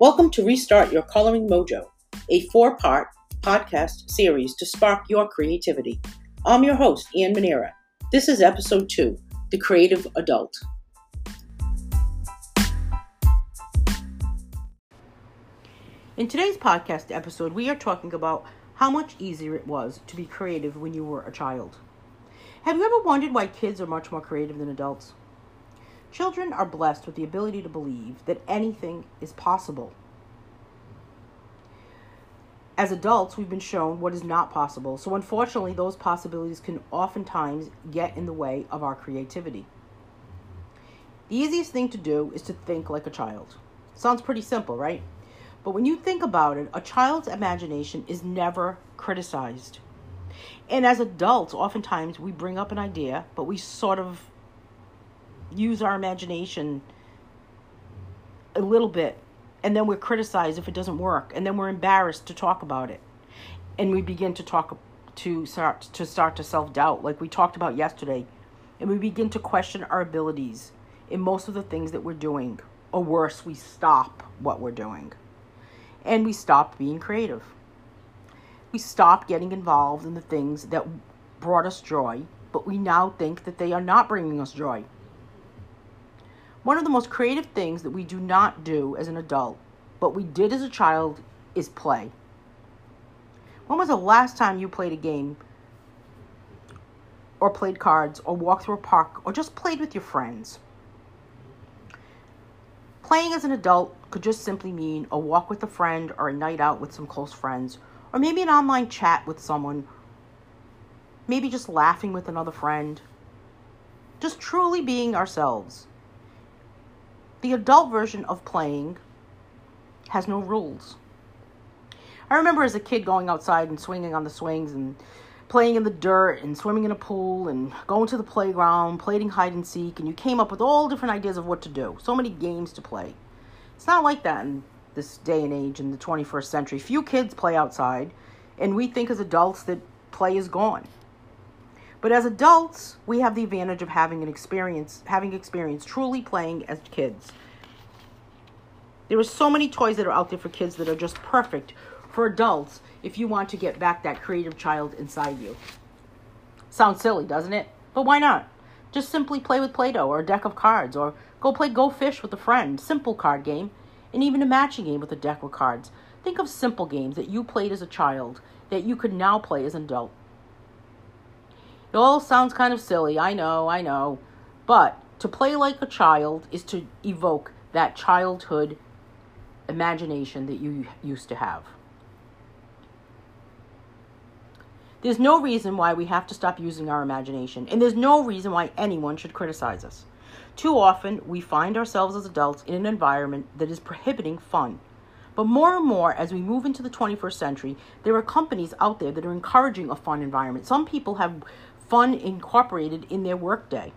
Welcome to Restart Your Coloring Mojo, a four part podcast series to spark your creativity. I'm your host, Ann Manera. This is episode two The Creative Adult. In today's podcast episode, we are talking about how much easier it was to be creative when you were a child. Have you ever wondered why kids are much more creative than adults? Children are blessed with the ability to believe that anything is possible. As adults, we've been shown what is not possible, so unfortunately, those possibilities can oftentimes get in the way of our creativity. The easiest thing to do is to think like a child. Sounds pretty simple, right? But when you think about it, a child's imagination is never criticized. And as adults, oftentimes we bring up an idea, but we sort of use our imagination a little bit and then we're criticized if it doesn't work and then we're embarrassed to talk about it. And we begin to talk to start to start to self-doubt like we talked about yesterday. And we begin to question our abilities in most of the things that we're doing or worse we stop what we're doing. And we stop being creative. We stop getting involved in the things that brought us joy but we now think that they are not bringing us joy one of the most creative things that we do not do as an adult, but we did as a child, is play. When was the last time you played a game, or played cards, or walked through a park, or just played with your friends? Playing as an adult could just simply mean a walk with a friend, or a night out with some close friends, or maybe an online chat with someone, maybe just laughing with another friend. Just truly being ourselves. The adult version of playing has no rules. I remember as a kid going outside and swinging on the swings and playing in the dirt and swimming in a pool and going to the playground, playing hide and seek, and you came up with all different ideas of what to do. So many games to play. It's not like that in this day and age in the 21st century. Few kids play outside, and we think as adults that play is gone. But as adults, we have the advantage of having an experience, having experience truly playing as kids. There are so many toys that are out there for kids that are just perfect for adults if you want to get back that creative child inside you. Sounds silly, doesn't it? But why not? Just simply play with Play Doh or a deck of cards, or go play Go Fish with a friend, simple card game, and even a matching game with a deck of cards. Think of simple games that you played as a child that you could now play as an adult. It all sounds kind of silly, I know, I know. But to play like a child is to evoke that childhood imagination that you used to have. There's no reason why we have to stop using our imagination, and there's no reason why anyone should criticize us. Too often, we find ourselves as adults in an environment that is prohibiting fun. But more and more, as we move into the 21st century, there are companies out there that are encouraging a fun environment. Some people have fun incorporated in their workday.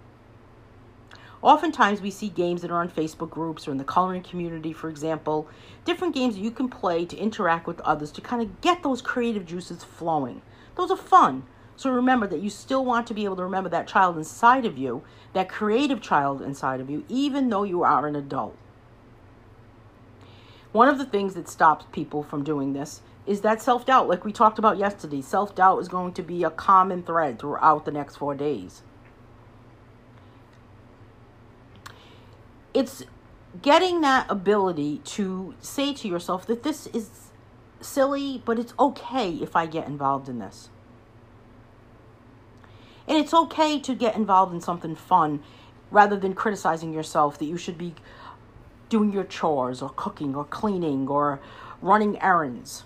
Oftentimes, we see games that are on Facebook groups or in the coloring community, for example, different games that you can play to interact with others to kind of get those creative juices flowing. Those are fun. So remember that you still want to be able to remember that child inside of you, that creative child inside of you, even though you are an adult. One of the things that stops people from doing this is that self doubt, like we talked about yesterday. Self doubt is going to be a common thread throughout the next four days. It's getting that ability to say to yourself that this is silly, but it's okay if I get involved in this. And it's okay to get involved in something fun rather than criticizing yourself that you should be doing your chores or cooking or cleaning or running errands.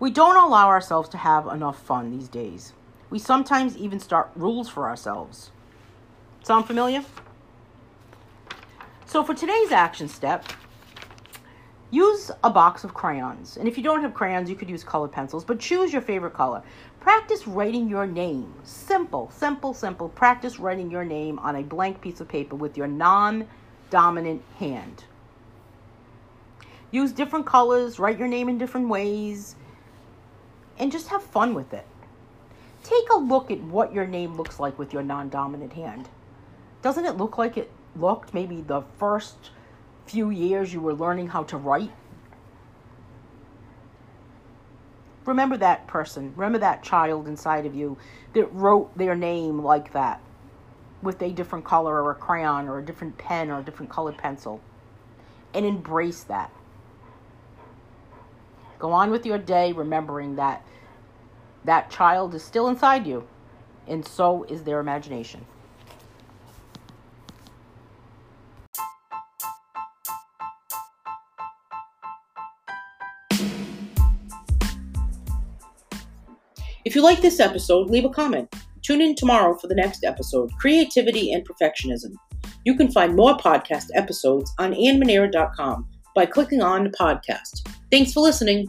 We don't allow ourselves to have enough fun these days. We sometimes even start rules for ourselves. Sound familiar? So, for today's action step, use a box of crayons. And if you don't have crayons, you could use colored pencils, but choose your favorite color. Practice writing your name. Simple, simple, simple. Practice writing your name on a blank piece of paper with your non dominant hand. Use different colors, write your name in different ways and just have fun with it. Take a look at what your name looks like with your non dominant hand. Doesn't it look like it looked maybe the first few years you were learning how to write. Remember that person. Remember that child inside of you that wrote their name like that with a different color or a crayon or a different pen or a different colored pencil. And embrace that. Go on with your day remembering that that child is still inside you, and so is their imagination. If you like this episode, leave a comment. Tune in tomorrow for the next episode Creativity and Perfectionism. You can find more podcast episodes on annmanera.com by clicking on podcast. Thanks for listening.